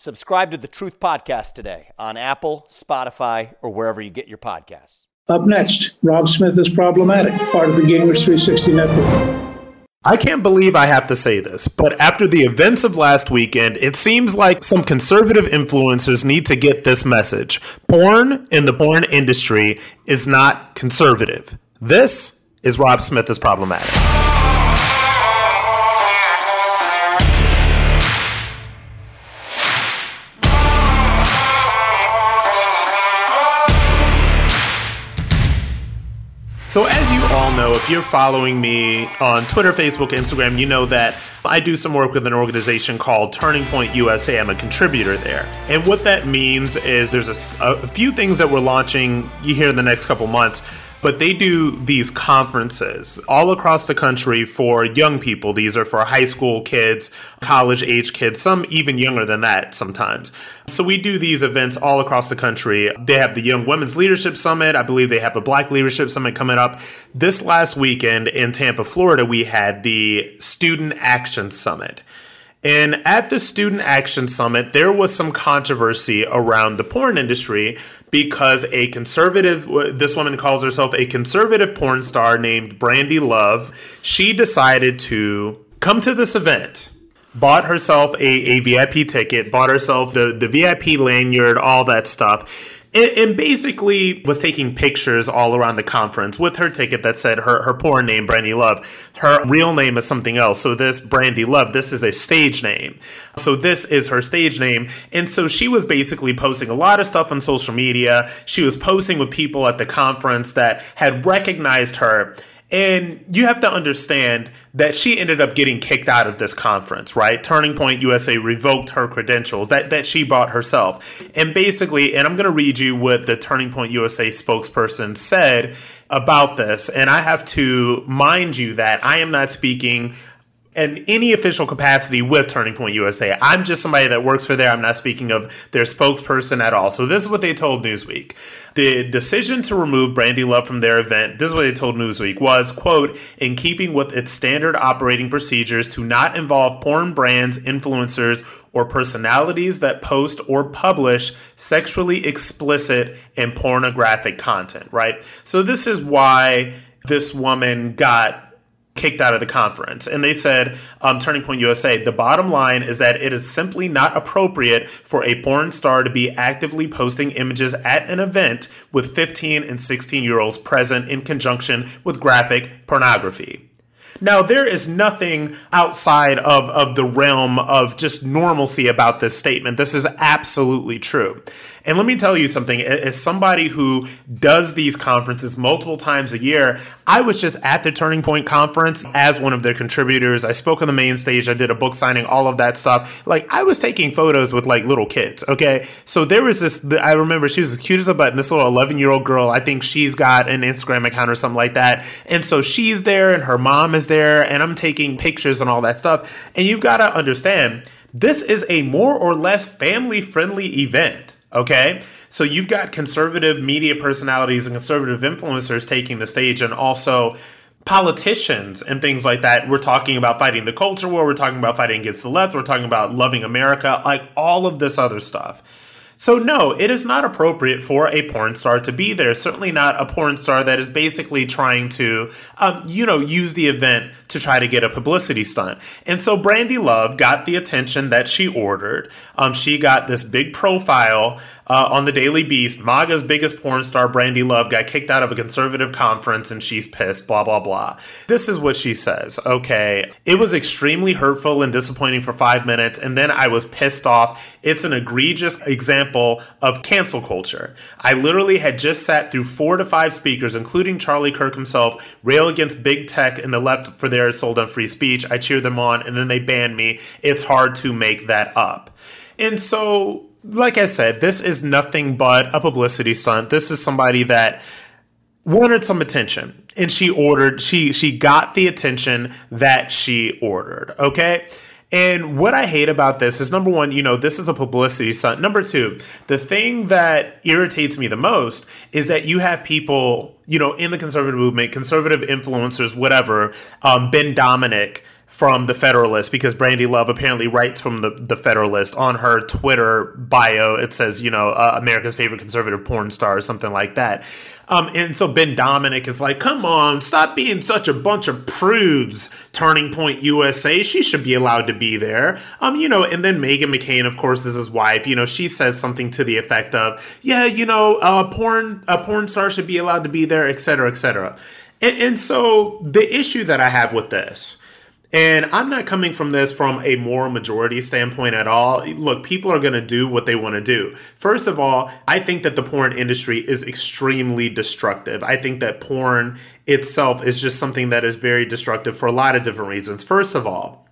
Subscribe to the Truth Podcast today on Apple, Spotify, or wherever you get your podcasts. Up next, Rob Smith is problematic, part of the Gingrich 360 network. I can't believe I have to say this, but after the events of last weekend, it seems like some conservative influencers need to get this message. Porn in the porn industry is not conservative. This is Rob Smith is problematic. So, as you all know, if you're following me on Twitter, Facebook, Instagram, you know that I do some work with an organization called Turning Point USA. I'm a contributor there. And what that means is there's a, a few things that we're launching here in the next couple months but they do these conferences all across the country for young people. These are for high school kids, college age kids, some even younger than that sometimes. So we do these events all across the country. They have the Young Women's Leadership Summit. I believe they have a Black Leadership Summit coming up. This last weekend in Tampa, Florida, we had the Student Action Summit. And at the Student Action Summit, there was some controversy around the porn industry because a conservative, this woman calls herself a conservative porn star named Brandy Love, she decided to come to this event. Bought herself a, a VIP ticket, bought herself the, the VIP lanyard, all that stuff and, and, basically was taking pictures all around the conference with her ticket that said her, her porn name, Brandy Love. Her real name is something else. So this Brandy Love, this is a stage name. So this is her stage name. And so she was basically posting a lot of stuff on social media. She was posting with people at the conference that had recognized her and you have to understand that she ended up getting kicked out of this conference, right? Turning Point USA revoked her credentials that, that she bought herself. And basically, and I'm going to read you what the Turning Point USA spokesperson said about this. And I have to mind you that I am not speaking in any official capacity with Turning Point USA. I'm just somebody that works for there. I'm not speaking of their spokesperson at all. So this is what they told Newsweek. The decision to remove Brandy Love from their event, this is what they told Newsweek, was, quote, in keeping with its standard operating procedures to not involve porn brands, influencers, or personalities that post or publish sexually explicit and pornographic content, right? So this is why this woman got kicked out of the conference. And they said, um, Turning Point USA, the bottom line is that it is simply not appropriate for a porn star to be actively posting images at an event with 15 and 16 year olds present in conjunction with graphic pornography. Now, there is nothing outside of, of the realm of just normalcy about this statement. This is absolutely true. And let me tell you something as somebody who does these conferences multiple times a year, I was just at the Turning Point conference as one of their contributors. I spoke on the main stage, I did a book signing, all of that stuff. Like, I was taking photos with like little kids, okay? So there was this, I remember she was as cute as a button, this little 11 year old girl. I think she's got an Instagram account or something like that. And so she's there and her mom is there, and I'm taking pictures and all that stuff. And you've got to understand, this is a more or less family friendly event. Okay. So you've got conservative media personalities and conservative influencers taking the stage and also politicians and things like that. We're talking about fighting the culture war. We're talking about fighting against the left. We're talking about loving America, like all of this other stuff. So, no, it is not appropriate for a porn star to be there. Certainly not a porn star that is basically trying to, um, you know, use the event to try to get a publicity stunt. And so Brandy Love got the attention that she ordered. Um, she got this big profile uh, on the Daily Beast. MAGA's biggest porn star, Brandy Love, got kicked out of a conservative conference and she's pissed, blah, blah, blah. This is what she says. Okay. It was extremely hurtful and disappointing for five minutes, and then I was pissed off. It's an egregious example of cancel culture. I literally had just sat through four to five speakers, including Charlie Kirk himself, rail against big tech and the left for their sold on free speech. I cheered them on, and then they banned me. It's hard to make that up. And so, like I said, this is nothing but a publicity stunt. This is somebody that wanted some attention and she ordered she she got the attention that she ordered okay and what I hate about this is number one, you know, this is a publicity stunt. Number two, the thing that irritates me the most is that you have people, you know, in the conservative movement, conservative influencers, whatever, um, Ben Domenech from the Federalist because Brandy Love apparently writes from the, the Federalist on her Twitter bio. It says, you know, uh, America's favorite conservative porn star or something like that. Um, and so Ben Domenech is like, come on, stop being such a bunch of prudes. Turning Point USA, she should be allowed to be there. Um, you know, and then Meghan McCain, of course, is his wife. You know, she says something to the effect of, yeah, you know, uh, porn, a porn star should be allowed to be there, et cetera, et cetera. And, and so the issue that I have with this and I'm not coming from this from a moral majority standpoint at all. Look, people are going to do what they want to do. First of all, I think that the porn industry is extremely destructive. I think that porn itself is just something that is very destructive for a lot of different reasons. First of all,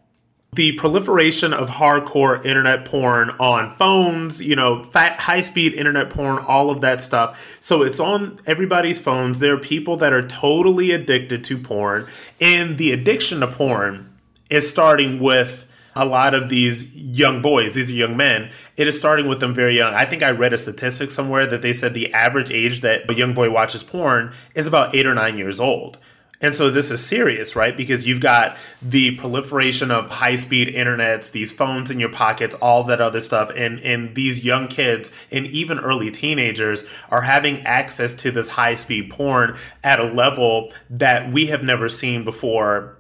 the proliferation of hardcore internet porn on phones, you know, fat, high speed internet porn, all of that stuff. So it's on everybody's phones. There are people that are totally addicted to porn, and the addiction to porn is starting with a lot of these young boys, these young men. It is starting with them very young. I think I read a statistic somewhere that they said the average age that a young boy watches porn is about eight or nine years old. And so this is serious, right? Because you've got the proliferation of high speed internets, these phones in your pockets, all that other stuff. And, and these young kids and even early teenagers are having access to this high speed porn at a level that we have never seen before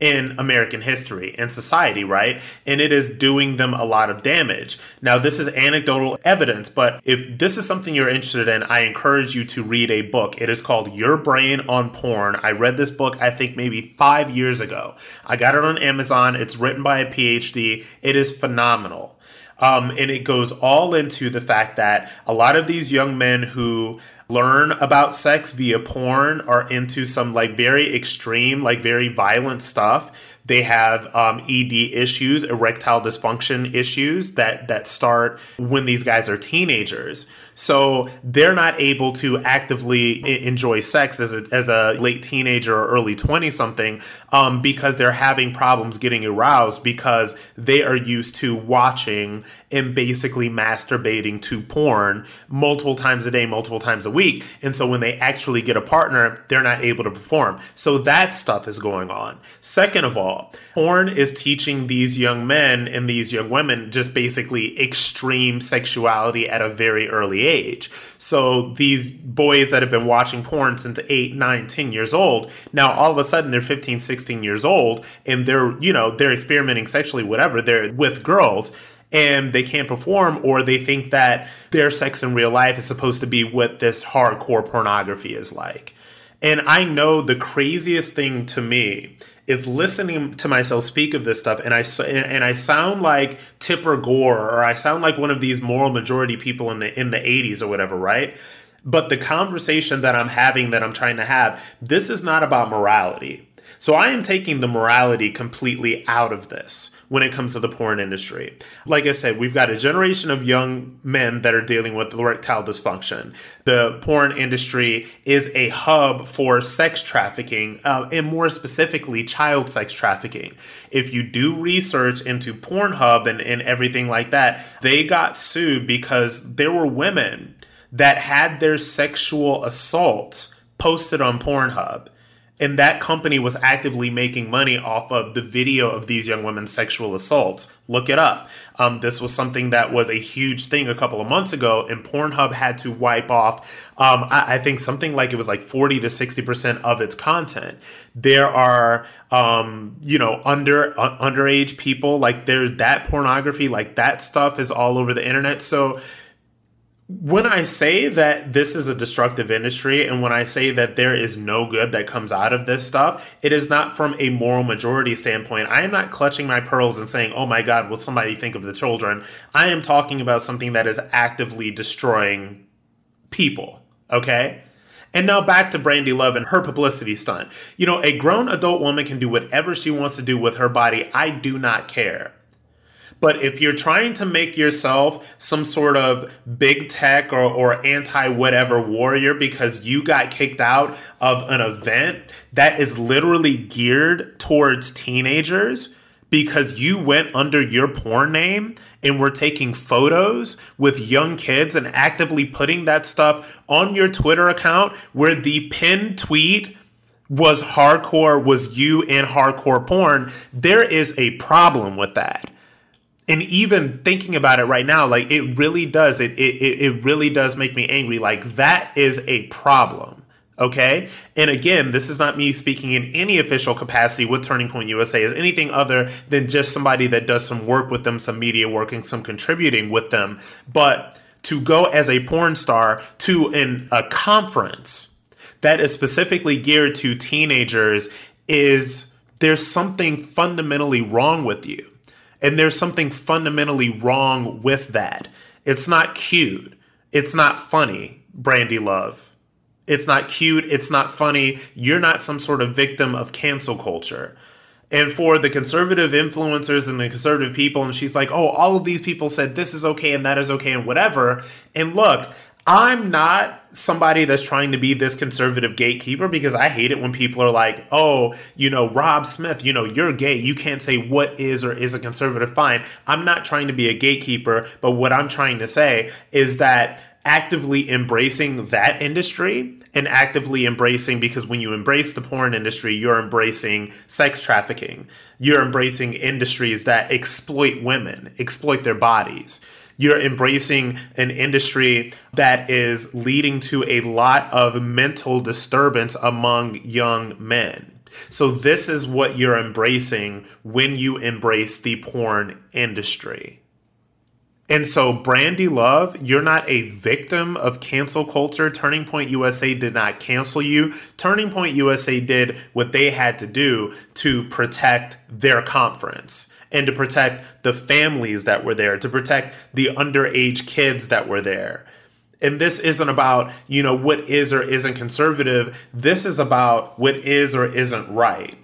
in American history and society, right? And it is doing them a lot of damage. Now, this is anecdotal evidence, but if this is something you're interested in, I encourage you to read a book. It is called Your Brain on Porn. I read this book, I think, maybe five years ago. I got it on Amazon. It's written by a PhD. It is phenomenal. Um, and it goes all into the fact that a lot of these young men who learn about sex via porn are into some like very extreme, like very violent stuff. They have um, ED issues, erectile dysfunction issues that that start when these guys are teenagers. So they're not able to actively I- enjoy sex as a, as a late teenager or early 20 something um, because they're having problems getting aroused because they are used to watching and basically masturbating to porn multiple times a day, multiple times a week. And so when they actually get a partner, they're not able to perform. So that stuff is going on. Second of all, porn is teaching these young men and these young women just basically extreme sexuality at a very early age. So these boys that have been watching porn since 8, 9, 10 years old, now all of a sudden they're 15, 16 years old and they're, you know, they're experimenting sexually, whatever, they're with girls and they can't perform or they think that their sex in real life is supposed to be what this hardcore pornography is like. And I know the craziest thing to me is listening to myself speak of this stuff, and I and I sound like Tipper Gore, or I sound like one of these moral majority people in the in the '80s or whatever, right? But the conversation that I'm having, that I'm trying to have, this is not about morality. So I am taking the morality completely out of this when it comes to the porn industry. Like I said, we've got a generation of young men that are dealing with erectile dysfunction. The porn industry is a hub for sex trafficking, uh, and more specifically, child sex trafficking. If you do research into Pornhub and, and everything like that, they got sued because there were women that had their sexual assaults posted on Pornhub and that company was actively making money off of the video of these young women's sexual assaults. Look it up. Um, this was something that was a huge thing a couple of months ago, and Pornhub had to wipe off, um, I, I, think something like it was like 40 to 60% of its content. There are, um, you know, under uh, underage people, like there's that pornography, like that stuff is all over the internet. So, when I say that this is a destructive industry and when I say that there is no good that comes out of this stuff, it is not from a moral majority standpoint. I am not clutching my pearls and saying, oh my God, will somebody think of the children? I am talking about something that is actively destroying people, okay? And now back to Brandy Love and her publicity stunt. You know, a grown adult woman can do whatever she wants to do with her body. I do not care. But if you're trying to make yourself some sort of big tech or, or anti whatever warrior because you got kicked out of an event that is literally geared towards teenagers because you went under your porn name and were taking photos with young kids and actively putting that stuff on your Twitter account where the pinned tweet was hardcore, was you in hardcore porn, there is a problem with that and even thinking about it right now like it really does it, it it really does make me angry. Like that is a problem okay? And again this is not me speaking in any official capacity with turning point usa as anything other than just somebody that does some work with them some media work and some contributing with them. But to go as a porn star to an, a conference that is specifically geared to teenagers is there's something fundamentally wrong with you and there's something fundamentally wrong with that. It's not cute. It's not funny, Brandy Love. It's not cute. It's not funny. You're not some sort of victim of cancel culture. And for the conservative influencers and the conservative people, and she's like, oh, all of these people said this is okay and that is okay and whatever. And look, I'm not somebody that's trying to be this conservative gatekeeper because I hate it when people are like, oh, you know, Rob Smith, you know, you're gay. You can't say what is or is a conservative fine. I'm not trying to be a gatekeeper, but what I'm trying to say is that actively embracing that industry and actively embracing because when you embrace the porn industry, you're embracing sex trafficking. You're embracing industries that exploit women, exploit their bodies you're embracing an industry that is leading to a lot of mental disturbance among young men. So, this is what you're embracing when you embrace the porn industry. And so, Brandy Love, you're not a victim of cancel culture. Turning Point USA did not cancel you. Turning Point USA did what they had to do to protect their conference and to protect the families that were there, to protect the underage kids that were there. And this isn't about, you know, what is or isn't conservative. This is about what is or isn't right.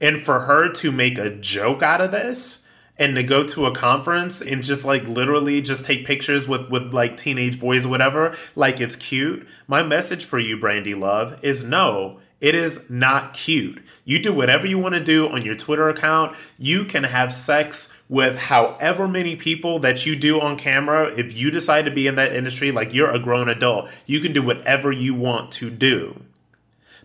And for her to make a joke out of this and to go to a conference and just like literally just take pictures with with like teenage boys or whatever, like it's cute. My message for you, Brandy Love, is no, it is not cute. You do whatever you want to do on your Twitter account. You can have sex with however many people that you do on camera. If you decide to be in that industry, like you're a grown adult, you can do whatever you want to do.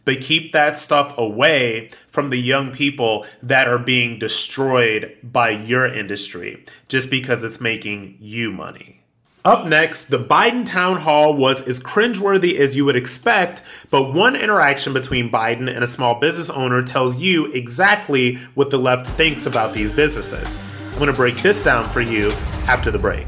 But keep that stuff away from the young people that are being destroyed by your industry just because it's making you money. Up next, the Biden town hall was as cringeworthy as you would expect, but one interaction between Biden and a small business owner tells you exactly what the left thinks about these businesses. I'm going to break this down for you after the break.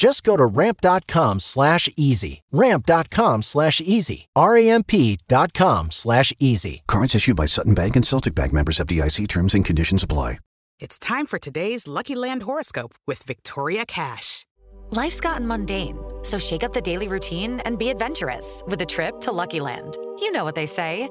Just go to ramp.com slash easy. Ramp.com slash easy. R-A-M-P dot com slash easy. Cards issued by Sutton Bank and Celtic Bank members FDIC terms and conditions apply. It's time for today's Lucky Land horoscope with Victoria Cash. Life's gotten mundane, so shake up the daily routine and be adventurous with a trip to Lucky Land. You know what they say.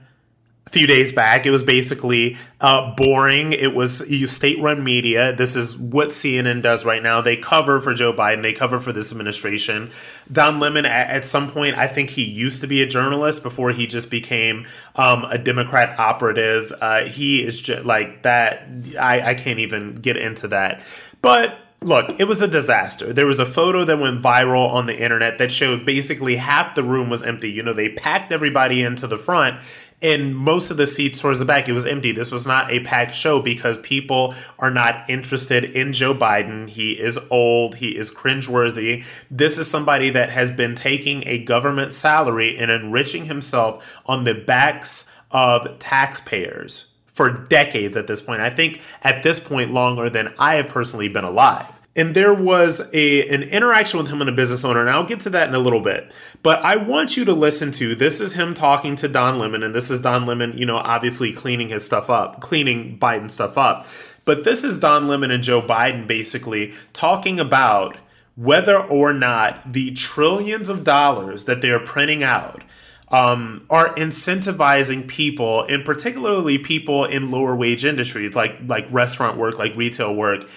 few days back. It was basically uh, boring. It was you state-run media. This is what CNN does right now. They cover for Joe Biden. They cover for this administration. Don Lemon, at, at some point, I think he used to be a journalist before he just became um, a Democrat operative. Uh, he is just like that. I, I can't even get into that, but Look, it was a disaster. There was a photo that went viral on the internet that showed basically half the room was empty. You know, they packed everybody into the front and most of the seats towards the back it was empty. This was not a packed show because people are not interested in joe biden. He is old. He is cringeworthy. This is somebody that has been taking a government salary and enriching himself on the backs of taxpayers for decades at this point. I think at this point longer than i have personally been alive and there was a an interaction with him and a business owner and i'll get to that in a little bit. But i want you to listen to this is him talking to don lemon and this is don lemon you know obviously cleaning his stuff up cleaning biden stuff up. But this is don lemon and joe biden basically talking about whether or not the trillions of dollars that they're printing out um, are incentivizing people, and particularly people in lower wage industries like like restaurant work, like retail work,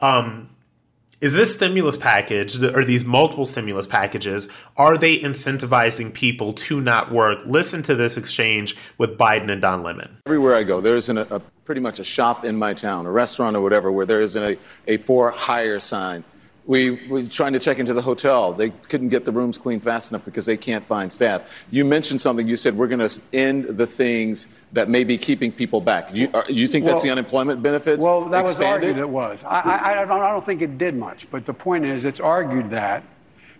um, is this stimulus package or these multiple stimulus packages are they incentivizing people to not work listen to this exchange with biden and don lemon everywhere i go there isn't a, a pretty much a shop in my town a restaurant or whatever where there isn't a, a for hire sign we were trying to check into the hotel. They couldn't get the rooms cleaned fast enough because they can't find staff. You mentioned something. You said we're going to end the things that may be keeping people back. You, are, you think well, that's the unemployment benefits? Well, that expanded? was argued. It was. I, I, I, don't, I don't think it did much. But the point is, it's argued that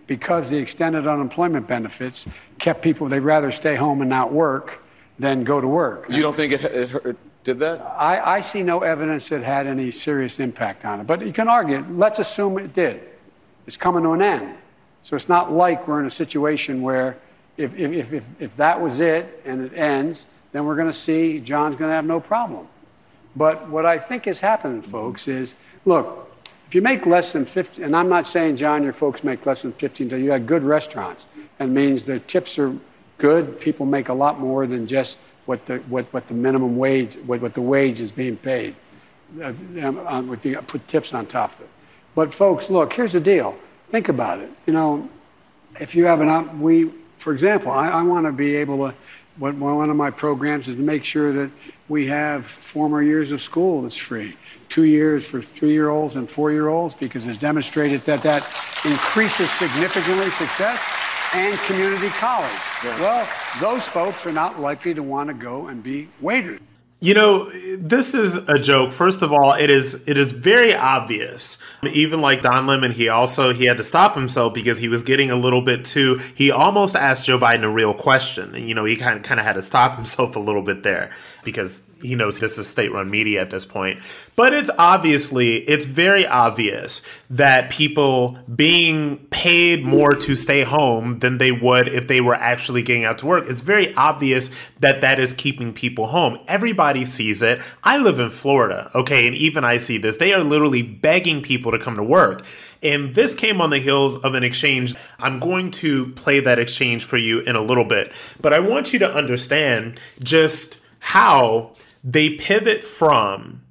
because the extended unemployment benefits kept people, they'd rather stay home and not work than go to work. You don't think it, it hurt? did that? I, I see no evidence that had any serious impact on it. But you can argue, let's assume it did. It's coming to an end. So it's not like we're in a situation where if, if, if, if that was it and it ends, then we're going to see John's going to have no problem. But what I think is happening, folks, is look, if you make less than 50, and I'm not saying, John, your folks make less than 15, you have good restaurants. That means the tips are good. People make a lot more than just what the, what, what the minimum wage, what, what the wage is being paid. Uh, um, if you put tips on top of it. But folks, look, here's the deal. Think about it. You know, if you have an, op- we, for example, I, I want to be able to what, one of my programs is to make sure that we have former years of school that's free. Two years for three year olds and four year olds because it's demonstrated that that increases significantly success and community college. Well, those folks are not likely to want to go and be waiters. You know, this is a joke. First of all, it is it is very obvious. Even like Don Lemon, he also he had to stop himself because he was getting a little bit too. He almost asked Joe Biden a real question, and you know he kind of kind of had to stop himself a little bit there because he knows this is state-run media at this point. But it's obviously it's very obvious that people being paid more to stay home than they would if they were actually getting out to work. It's very obvious that that is keeping people home. Everybody sees it. I live in Florida, okay, and even I see this. They are literally begging people to come to work. And this came on the heels of an exchange. I'm going to play that exchange for you in a little bit, but I want you to understand just how they pivot from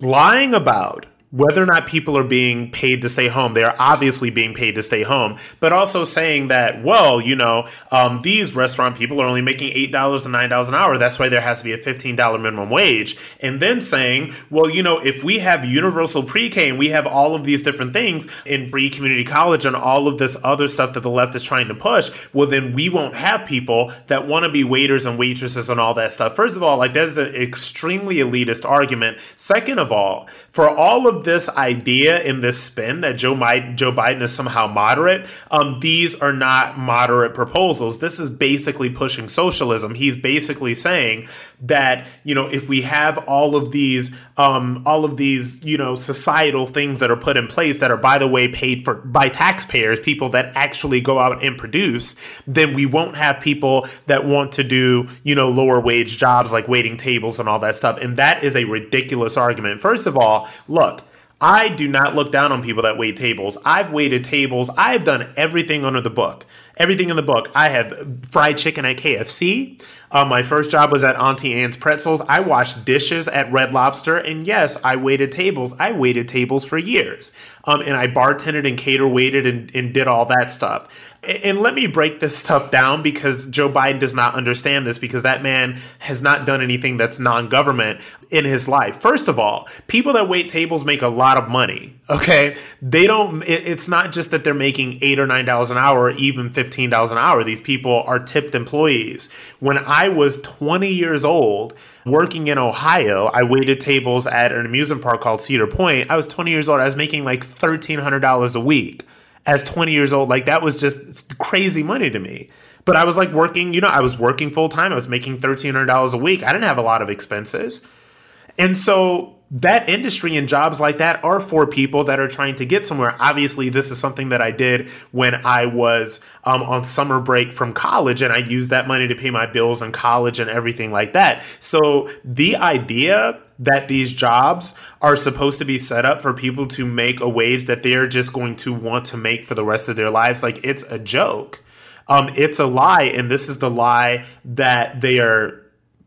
lying about whether or not people are being paid to stay home, they are obviously being paid to stay home, but also saying that, well, you know, um, these restaurant people are only making $8 to $9 an hour. That's why there has to be a $15 minimum wage. And then saying, well, you know, if we have universal pre K and we have all of these different things in free community college and all of this other stuff that the left is trying to push, well, then we won't have people that want to be waiters and waitresses and all that stuff. First of all, like, that's an extremely elitist argument. Second of all, for all of this idea in this spin that Joe, Biden, Joe Biden is somehow moderate, um, these are not moderate proposals. This is basically pushing socialism. He's basically saying that you know if we have all of these um, all of these you know societal things that are put in place that are by the way paid for by taxpayers, people that actually go out and produce, then we won't have people that want to do you know lower wage jobs like waiting tables and all that stuff. And that is a ridiculous argument. First of all, look I do not look down on people that wait tables. I've waited tables. I've done everything under the book. Everything in the book. I have fried chicken at KFC. Uh, my first job was at Auntie Anne's Pretzels. I washed dishes at Red Lobster. And yes, I waited tables. I waited tables for years. Um, and I bartended and cater waited and, and did all that stuff. And let me break this stuff down because Joe Biden does not understand this because that man has not done anything that's non government in his life. First of all, people that wait tables make a lot of money. Okay. They don't, it's not just that they're making eight or nine dollars an hour or even $15 an hour. These people are tipped employees. When I was 20 years old, working in Ohio, I waited tables at an amusement park called Cedar Point. I was 20 years old. I was making like $1,300 a week as 20 years old. Like that was just crazy money to me. But I was like working, you know, I was working full time. I was making $1,300 a week. I didn't have a lot of expenses. And so that industry and jobs like that are for people that are trying to get somewhere. Obviously, this is something that I did when I was um, on summer break from college, and I used that money to pay my bills in college and everything like that. So, the idea that these jobs are supposed to be set up for people to make a wage that they're just going to want to make for the rest of their lives, like it's a joke. Um, it's a lie, and this is the lie that they are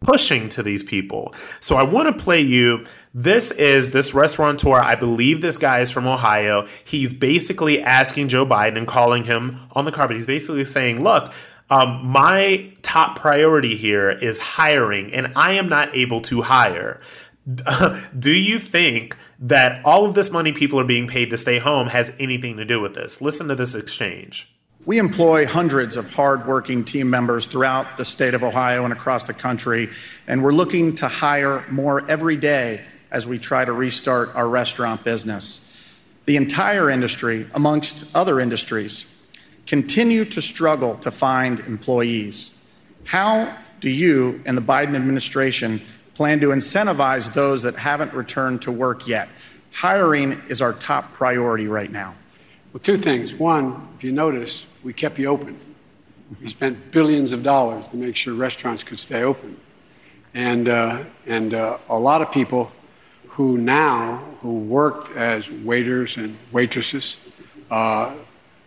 pushing to these people. So I want to play you. This is this restaurateur. I believe this guy is from Ohio. He's basically asking Joe Biden and calling him on the carpet. He's basically saying, look, um, my top priority here is hiring, and I am not able to hire. Do you think that all of this money people are being paid to stay home has anything to do with this? Listen to this exchange. We employ hundreds of hardworking team members throughout the state of Ohio and across the country, and we're looking to hire more every day as we try to restart our restaurant business. The entire industry, amongst other industries, continue to struggle to find employees. How do you and the Biden administration plan to incentivize those that haven't returned to work yet? Hiring is our top priority right now. Well, two things. One, if you notice, we kept you open. We spent billions of dollars to make sure restaurants could stay open. And, uh, and uh, a lot of people who now, who worked as waiters and waitresses, uh,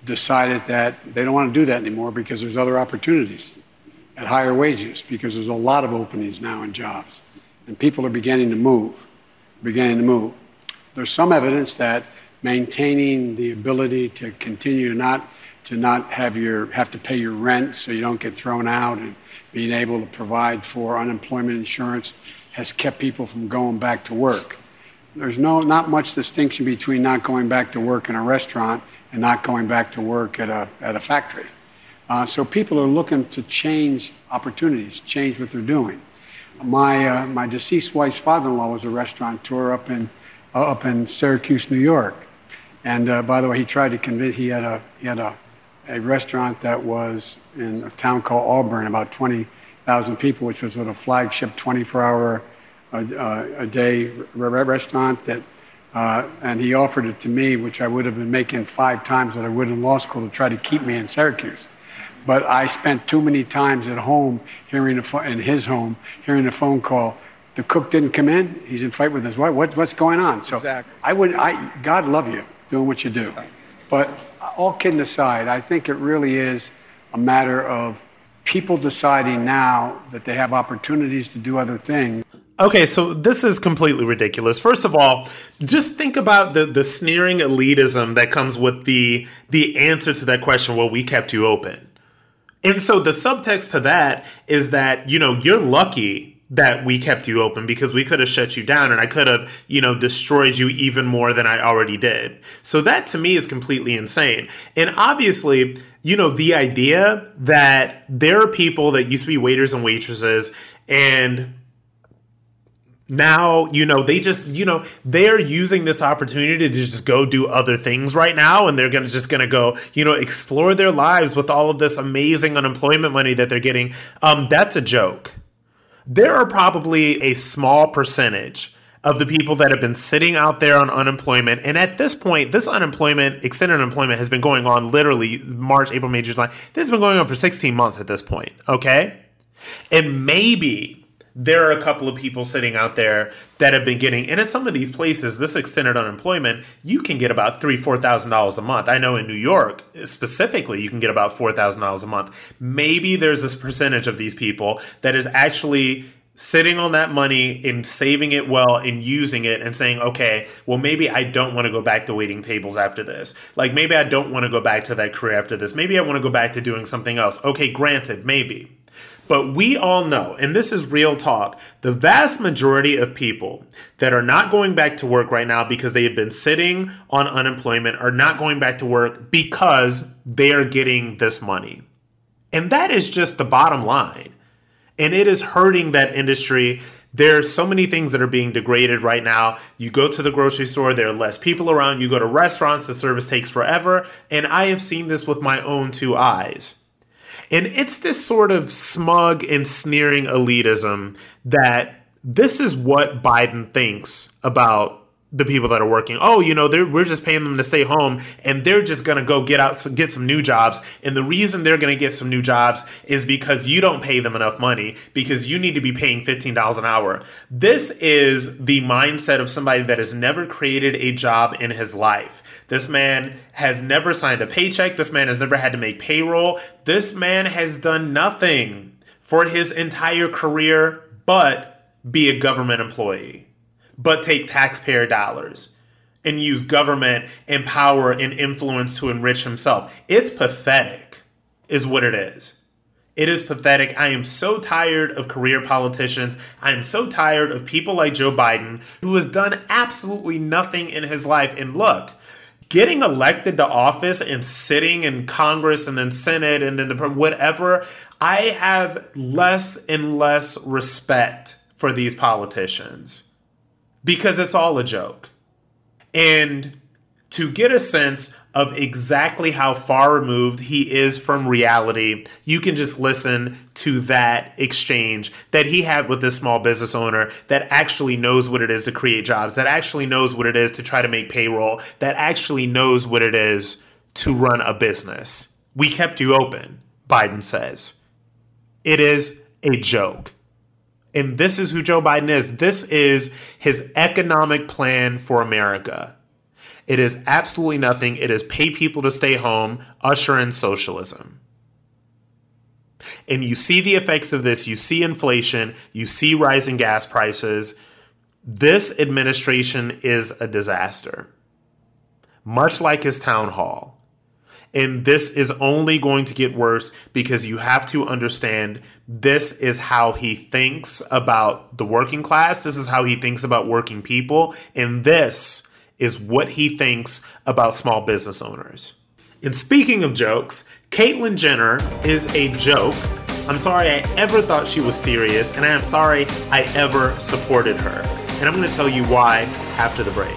decided that they don't want to do that anymore because there's other opportunities at higher wages because there's a lot of openings now in jobs. And people are beginning to move, beginning to move. There's some evidence that maintaining the ability to continue to not to not have your have to pay your rent so you don't get thrown out and being able to provide for unemployment insurance has kept people from going back to work. There's no not much distinction between not going back to work in a restaurant and not going back to work at a at a factory. Uh, so people are looking to change opportunities, change what they're doing. My uh, my deceased wife's father-in-law was a restaurateur up in uh, up in Syracuse, New York, and uh, by the way, he tried to convince he had a he had a a restaurant that was in a town called Auburn, about 20,000 people, which was sort of flagship 24-hour a, uh, a day restaurant that. Uh, and he offered it to me, which I would have been making five times that I would in law school to try to keep me in Syracuse but I spent too many times at home hearing a in his home hearing a phone call. The cook didn't come in. He's in fight with his wife. What, what's going on? So exactly. I would. I God love you doing what you do, but all kidding aside, I think it really is a matter of people deciding now that they have opportunities to do other things. Okay, so this is completely ridiculous. First of all, just think about the the sneering elitism that comes with the the answer to that question. Well, we kept you open. And so the subtext to that is that, you know, you're lucky that we kept you open because we could have shut you down and I could have, you know, destroyed you even more than I already did. So that to me is completely insane. And obviously, you know, the idea that there are people that used to be waiters and waitresses and now you know they just you know they're using this opportunity to just go do other things right now and they're gonna just gonna go you know explore their lives with all of this amazing unemployment money that they're getting. Um that's a joke. There are probably a small percentage of the people that have been sitting out there on unemployment and at this point this unemployment extended unemployment has been going on literally march april may july this has been going on for 16 months at this point okay and maybe there are a couple of people sitting out there that have been getting, and at some of these places, this extended unemployment, you can get about three, four thousand dollars a month. I know in New York specifically, you can get about four thousand dollars a month. Maybe there's this percentage of these people that is actually sitting on that money and saving it well and using it and saying, okay, well, maybe I don't want to go back to waiting tables after this. Like, maybe I don't want to go back to that career after this. Maybe I want to go back to doing something else. Okay, granted, maybe. But we all know, and this is real talk, the vast majority of people that are not going back to work right now because they have been sitting on unemployment are not going back to work because they are getting this money. And that is just the bottom line. And it is hurting that industry. There's so many things that are being degraded right now. You go to the grocery store, there are less people around. You go to restaurants, the service takes forever. And I have seen this with my own two eyes. And it's this sort of smug and sneering elitism that this is what Biden thinks about the people that are working. Oh, you know, they're we're just paying them to stay home and they're just going to go get out get some new jobs. And the reason they're going to get some new jobs is because you don't pay them enough money because you need to be paying $15 an hour. This is the mindset of somebody that has never created a job in his life. This man has never signed a paycheck. This man has never had to make payroll. This man has done nothing for his entire career but be a government employee but take taxpayer dollars and use government and power and influence to enrich himself. It's pathetic, is what it is. It is pathetic. I am so tired of career politicians. I am so tired of people like Joe Biden, who has done absolutely nothing in his life. And look, getting elected to office and sitting in Congress and then Senate and then the whatever, I have less and less respect for these politicians because it's all a joke. And to get a sense of exactly how far removed he is from reality, you can just listen to that exchange that he had with this small business owner that actually knows what it is to create jobs, that actually knows what it is to try to make payroll, that actually knows what it is to run a business. We kept you open, Biden says. It is a joke. And this is who Joe Biden is. This is his economic plan for America. It is absolutely nothing. It is pay people to stay home, usher in socialism. And you see the effects of this. You see inflation, you see rising gas prices. This administration is a disaster, much like his town hall. And this is only going to get worse because you have to understand this is how he thinks about the working class. This is how he thinks about working people. And this is what he thinks about small business owners. And speaking of jokes, Caitlyn Jenner is a joke. I'm sorry I ever thought she was serious, and I am sorry I ever supported her. And I'm going to tell you why after the break.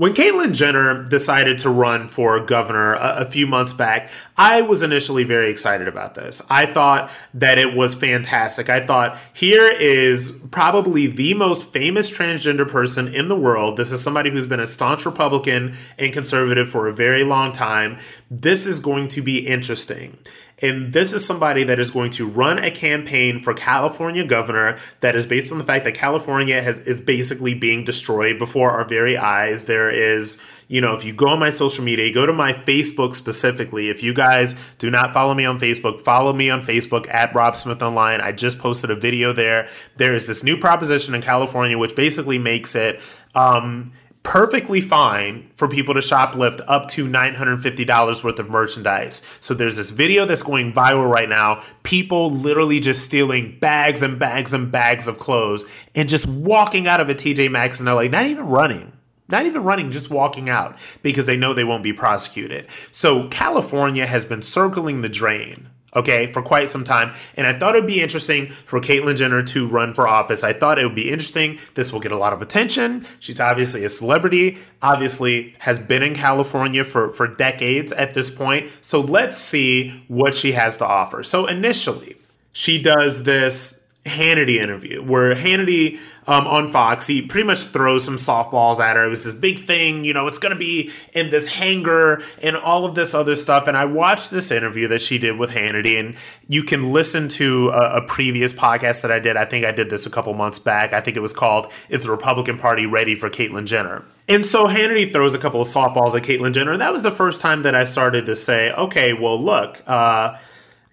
When Caitlyn Jenner decided to run for governor a, a, few months back, I was initially very excited about this. I thought that it was fantastic. I thought here is probably the most famous transgender person in the world. This is somebody who's been a staunch Republican and conservative for a very long time. This is going to be interesting. And this is somebody that is going to run a campaign for California governor that is based on the fact that California has, is basically being destroyed before our very eyes. There is, you know, if you go on my social media, go to my Facebook specifically. If you guys do not follow me on Facebook, follow me on Facebook at Rob Smith Online. I just posted a video there. There is this new proposition in California which basically makes it um, perfectly fine for people to shoplift up to $950 worth of merchandise. So there's this video that's going viral right now. People literally just stealing bags and bags and bags of clothes and just walking out of a TJ Maxx in LA, not even running. Not even running, just walking out because they know they won't be prosecuted. So California has been circling the drain okay, for quite some time. And I thought it would be interesting for Caitlyn Jenner to run for office. I thought it would be interesting. This will get a lot of attention. She's obviously a celebrity, obviously has been in California for, for decades at this point. So let's see what she has to offer. So initially, she does this Hannity interview where Hannity um, on Fox, he pretty much throws some softballs at her. It was this big thing, you know, it's going to be in this hangar and all of this other stuff. And I watched this interview that she did with Hannity, and you can listen to a, a previous podcast that I did. I think I did this a couple months back. I think it was called Is the Republican Party Ready for Caitlyn Jenner? And so Hannity throws a couple of softballs at Caitlyn Jenner. And that was the first time that I started to say, okay, well, look, uh,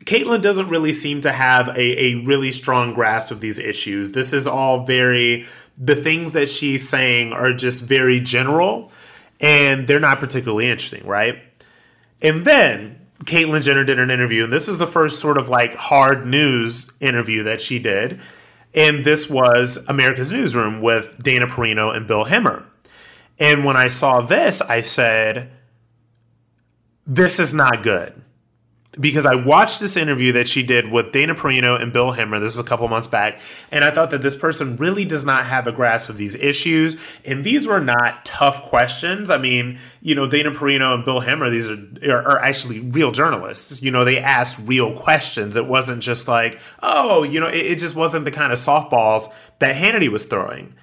Caitlyn doesn't really seem to have a, a really strong grasp of these issues. This is all very, the things that she's saying are just very general and they're not particularly interesting, right? And then Caitlyn Jenner did an interview, and this was the first sort of like hard news interview that she did. And this was America's Newsroom with Dana Perino and Bill Hemmer. And when I saw this, I said, This is not good because I watched this interview that she did with Dana Perino and Bill Hemmer. This was a couple months back, and I thought that this person really does not have a grasp of these issues. And these were not tough questions. I mean, you know, Dana Perino and Bill Hemmer, these are, are, are actually real journalists. You know, they asked real questions. It wasn't just like, oh, you know, it, it just wasn't the kind of softballs that Hannity was throwing.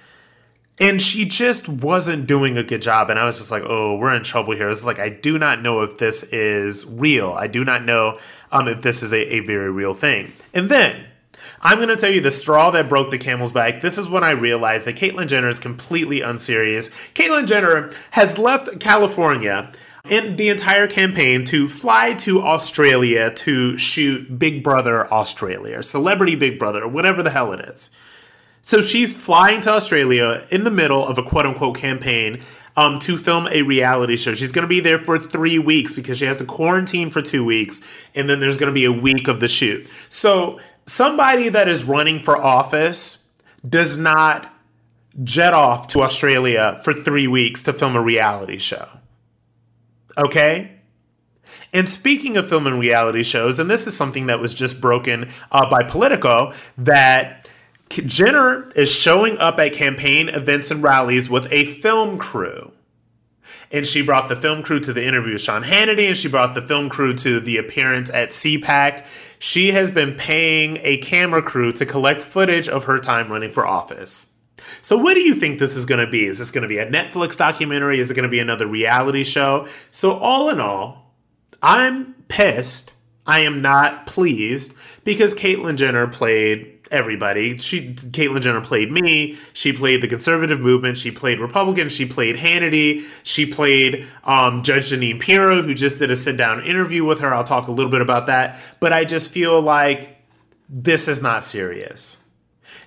And she just wasn't doing a good job. And I was just like, oh, we're in trouble here. It's like, I do not know if this is real. I do not know um, if this is a, a very real thing. And then I'm going to tell you the straw that broke the camel's back. This is when I realized that Caitlyn Jenner is completely unserious. Caitlyn Jenner has left California in the entire campaign to fly to Australia to shoot Big Brother Australia, Celebrity Big Brother, whatever the hell it is. So she's flying to Australia in the middle of a quote unquote campaign um, to film a reality show. She's going to be there for three weeks because she has to quarantine for two weeks, and then there's going to be a week of the shoot. So somebody that is running for office does not jet off to Australia for three weeks to film a reality show. Okay? And speaking of film and reality shows, and this is something that was just broken uh, by Politico, that Jenner is showing up at campaign events and rallies with a film crew. And she brought the film crew to the interview with Sean Hannity, and she brought the film crew to the appearance at CPAC. She has been paying a camera crew to collect footage of her time running for office. So, what do you think this is going to be? Is this going to be a Netflix documentary? Is it going to be another reality show? So, all in all, I'm pissed. I am not pleased because Caitlyn Jenner played everybody. She Caitlyn Jenner played me. She played the conservative movement. She played Republican. She played Hannity. She played um, Judge Jeanine Pirro, who just did a sit down interview with her. I'll talk a little bit about that. But I just feel like this is not serious.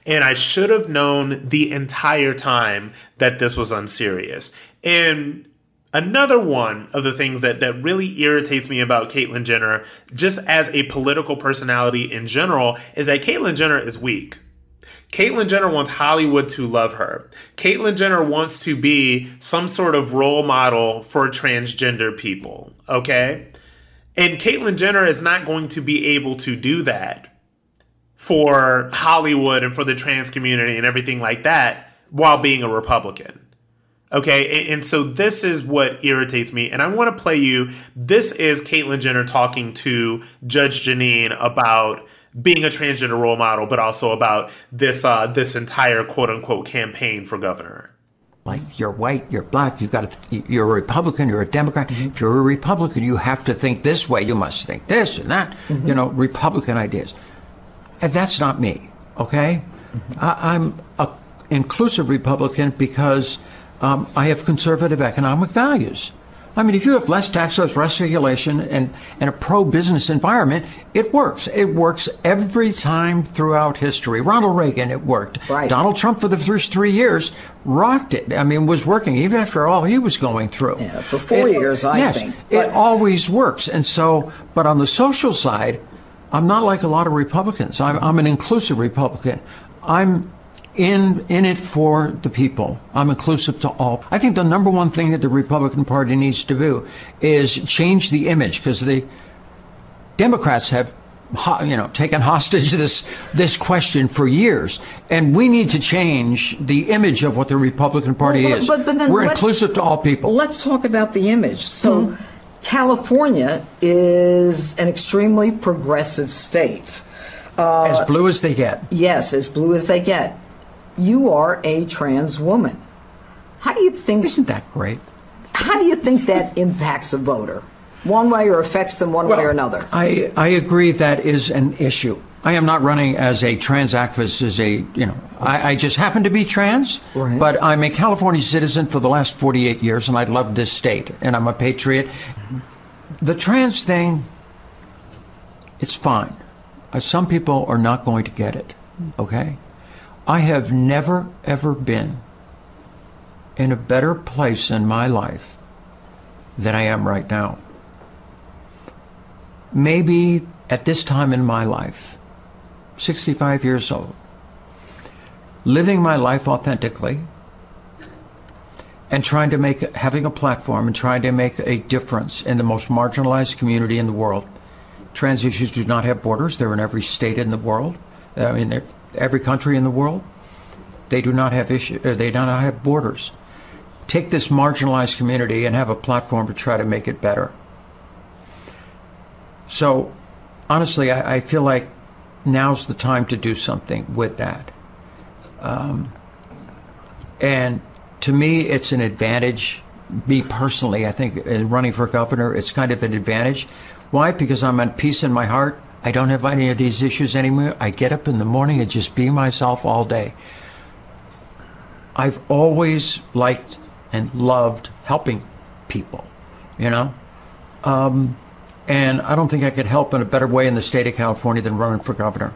And I should have known the entire time that this was unserious. And Another one of the things that, that really irritates me about Caitlyn Jenner, just as a political personality in general, is that Caitlyn Jenner is weak. Caitlyn Jenner wants Hollywood to love her. Caitlyn Jenner wants to be some sort of role model for transgender people, okay? And Caitlyn Jenner is not going to be able to do that for Hollywood and for the trans community and everything like that while being a Republican. Okay, and, so this is what irritates me, and I want to play you. This is Caitlyn Jenner talking to Judge Jeanine about being a transgender role model, but also about this uh, this entire quote unquote campaign for governor. Like you're white, you're black, you got to, you're a Republican, you're a Democrat. Mm-hmm. If you're a Republican, you have to think this way. You must think this and that. Mm-hmm. You know, Republican ideas, and that's not me. Okay, mm-hmm. I, I'm a inclusive Republican because um, I have conservative economic values. I mean, if you have less tax, less regulation, and, and a pro business environment, it works. It works every time throughout history. Ronald Reagan, it worked. Right. Donald Trump, for the first three years, rocked it. I mean, was working even after all he was going through. Yeah, for four it, years, I yes, think. But... It always works. And so, but on the social side, I'm not like a lot of Republicans. I'm, I'm an inclusive Republican. I'm in in it for the people. I'm inclusive to all. I think the number one thing that the Republican Party needs to do is change the image because the Democrats have you know taken hostage this this question for years and we need to change the image of what the Republican Party well, is. But, but then We're inclusive to all people. Let's talk about the image. So mm-hmm. California is an extremely progressive state. Uh, as blue as they get. Yes, as blue as they get you are a trans woman. How do you think? Isn't that great? How do you think that impacts a voter, one way or affects them one well, way or another? I I agree that is an issue. I am not running as a trans activist, as a, you know, I, I just happen to be trans, right. but I'm a California citizen for the last 48 years and I love this state and I'm a patriot. The trans thing, it's fine. Some people are not going to get it, okay? I have never, ever been in a better place in my life than I am right now. Maybe at this time in my life, 65 years old, living my life authentically and trying to make, having a platform and trying to make a difference in the most marginalized community in the world. Trans issues do not have borders. They're in every state in the world. Uh, I mean, every country in the world. They do not have issue. They do not have borders. Take this marginalized community and have a platform to try to make it better. So, honestly, I, I feel like now's the time to do something with that. Um, and to me, it's an advantage. Me personally, I think in running for governor, it's kind of an advantage. Why? Because I'm at peace in my heart. I don't have any of these issues anymore. I get up in the morning and just be myself all day. I've always liked and loved helping people, you know? Um, and I don't think I could help in a better way in the state of California than running for governor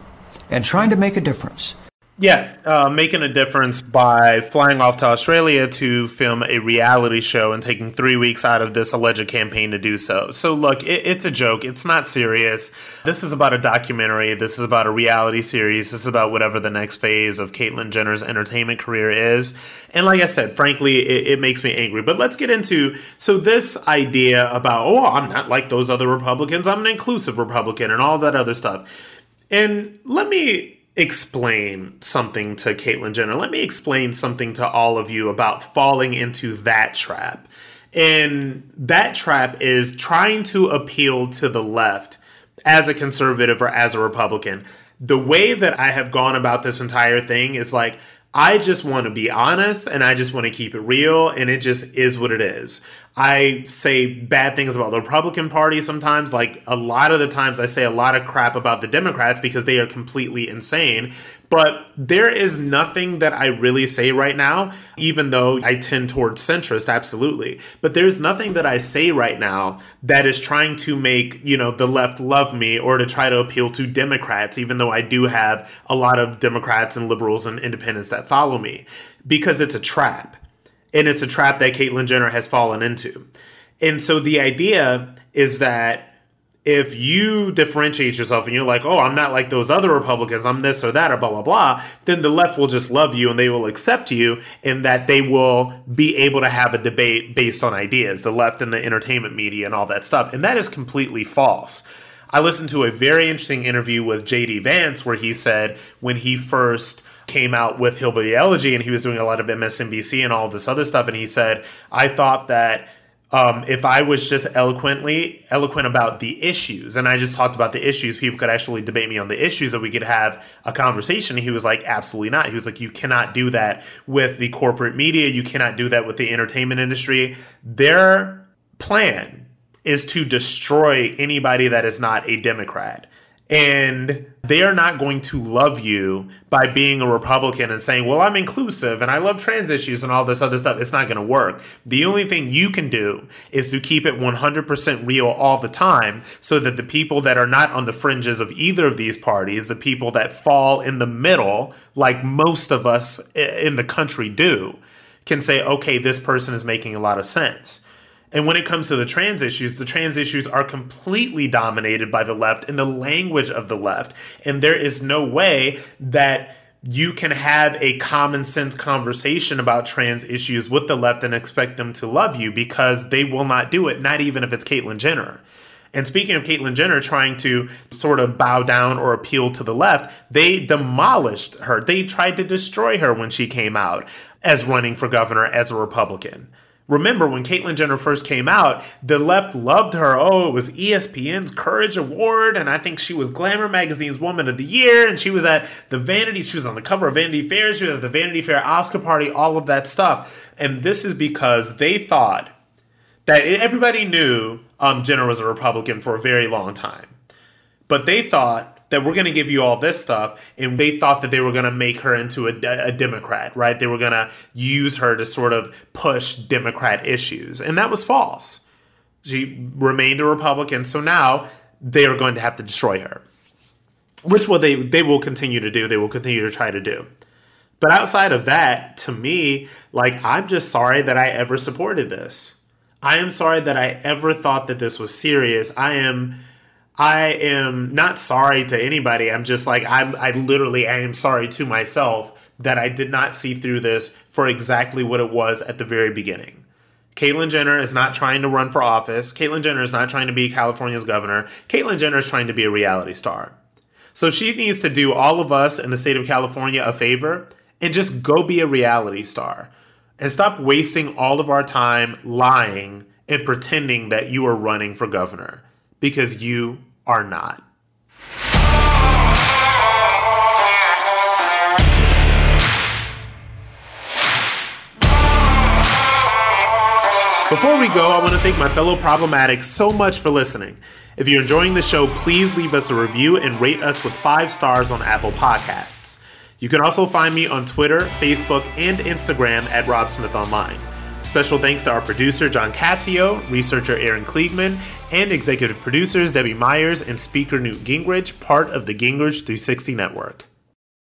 and trying to make a difference. Yeah, uh, making a difference by flying off to Australia to film a reality show and taking three weeks out of this alleged campaign to do so. So, look, it, it's a joke. It's not serious. This is about a documentary. This is about a reality series. This is about whatever the next phase of Caitlyn Jenner's entertainment career is. And like I said, frankly, it, it makes me angry. But let's get into so this idea about, oh, I'm not like those other Republicans. I'm an inclusive Republican and all that other stuff. And let me explain something to Caitlyn Jenner. Let me explain something to all of you about falling into that trap. And that trap is trying to appeal to the left as a conservative or as a Republican. The way that I have gone about this entire thing is like, I just want to be honest and I just want to keep it real and it just is what it is. I say bad things about the Republican Party sometimes. Like a lot of the times, I say a lot of crap about the Democrats because they are completely insane. But there is nothing that I really say right now, even though I tend towards centrist, absolutely. But there's nothing that I say right now that is trying to make, you know, the left love me or to try to appeal to Democrats, even though I do have a lot of Democrats and liberals and independents that follow me, because it's a trap and it's a trap that Caitlyn Jenner has fallen into. And so the idea is that if you differentiate yourself and you're like, oh, I'm not like those other Republicans, I'm this or that, or blah, blah, blah, then the left will just love you and they will accept you and that they will be able to have a debate based on ideas, the left and the entertainment media and all that stuff. And that is completely false. I listened to a very interesting interview with JD Vance where he said when he first came out with Hillbilly Elegy and he was doing a lot of MSNBC and all this other stuff. And he said, I thought that um, if I was just eloquently eloquent about the issues and I just talked about the issues, people could actually debate me on the issues that we could have a conversation. he was like, absolutely not. He was like, you cannot do that with the corporate media. You cannot do that with the entertainment industry. Their plan is to destroy anybody that is not a Democrat. And they are not going to love you by being a Republican and saying, well, I'm inclusive and I love trans issues and all this other stuff. It's not going to work. The only thing you can do is to keep it 100% real all the time so that the people that are not on the fringes of either of these parties, the people that fall in the middle, like most of us in the country do, can say, okay, this person is making a lot of sense. And when it comes to the trans issues, the trans issues are completely dominated by the left and the language of the left. And there is no way that you can have a common sense conversation about trans issues with the left and expect them to love you because they will not do it, not even if it's Caitlyn Jenner. And speaking of Caitlyn Jenner trying to sort of bow down or appeal to the left, they demolished her. They tried to destroy her when she came out as running for governor as a Republican. Remember when Caitlyn Jenner first came out, the left loved her. Oh, it was ESPN's Courage Award, and I think she was Glamour Magazine's Woman of the Year, and she was at the Vanity, she was on the cover of Vanity Fair, she was at the Vanity Fair Oscar party, all of that stuff. And this is because they thought that everybody knew um, Jenner was a Republican for a very long time. But they thought that we're going to give you all this stuff. And they thought that they were going to make her into a, a Democrat, right? They were going to use her to sort of push Democrat issues. And that was false. She remained a Republican. So now they are going to have to destroy her, which will they, they will continue to do. They will continue to try to do. But outside of that, to me, like, I'm just sorry that I ever supported this. I am sorry that I ever thought that this was serious. I am I am not sorry to anybody. I'm just like I'm I literally I am sorry to myself that I did not see through this for exactly what it was at the very beginning. Caitlyn Jenner is not trying to run for office. Caitlyn Jenner is not trying to be California's governor. Caitlyn Jenner is trying to be a reality star. So she needs to do all of us in the state of California a favor and just go be a reality star and stop wasting all of our time lying and pretending that you are running for governor because you are not. Before we go, I want to thank my fellow problematics so much for listening. If you're enjoying the show, please leave us a review and rate us with five stars on Apple Podcasts. You can also find me on Twitter, Facebook, and Instagram at Rob Smith Online. Special thanks to our producer, John Cassio, researcher Aaron Kliegman, and executive producers Debbie Myers and speaker Newt Gingrich, part of the Gingrich 360 Network.